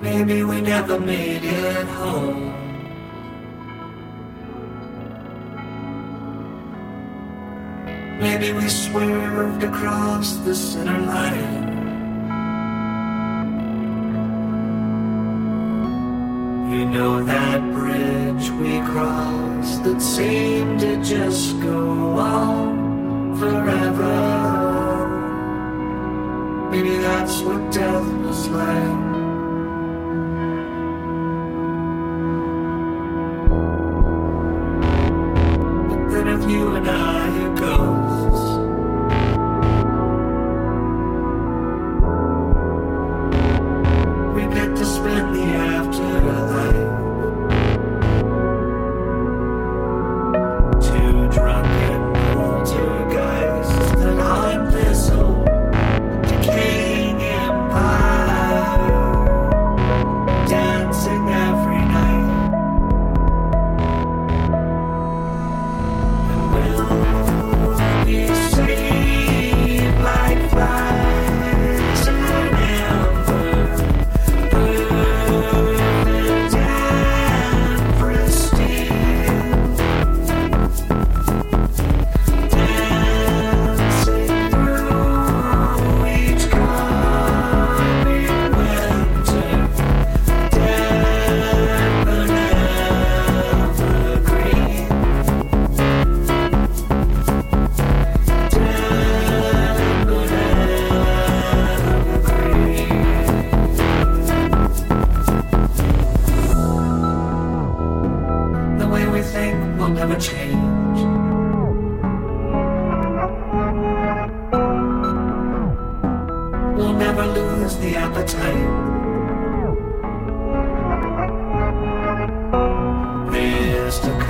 Maybe we never made it home. Maybe we swerved across the center line. You know that bridge we crossed that seemed to just go on forever. Maybe that's what death was like. We'll never change. We'll never lose the appetite. There's to come.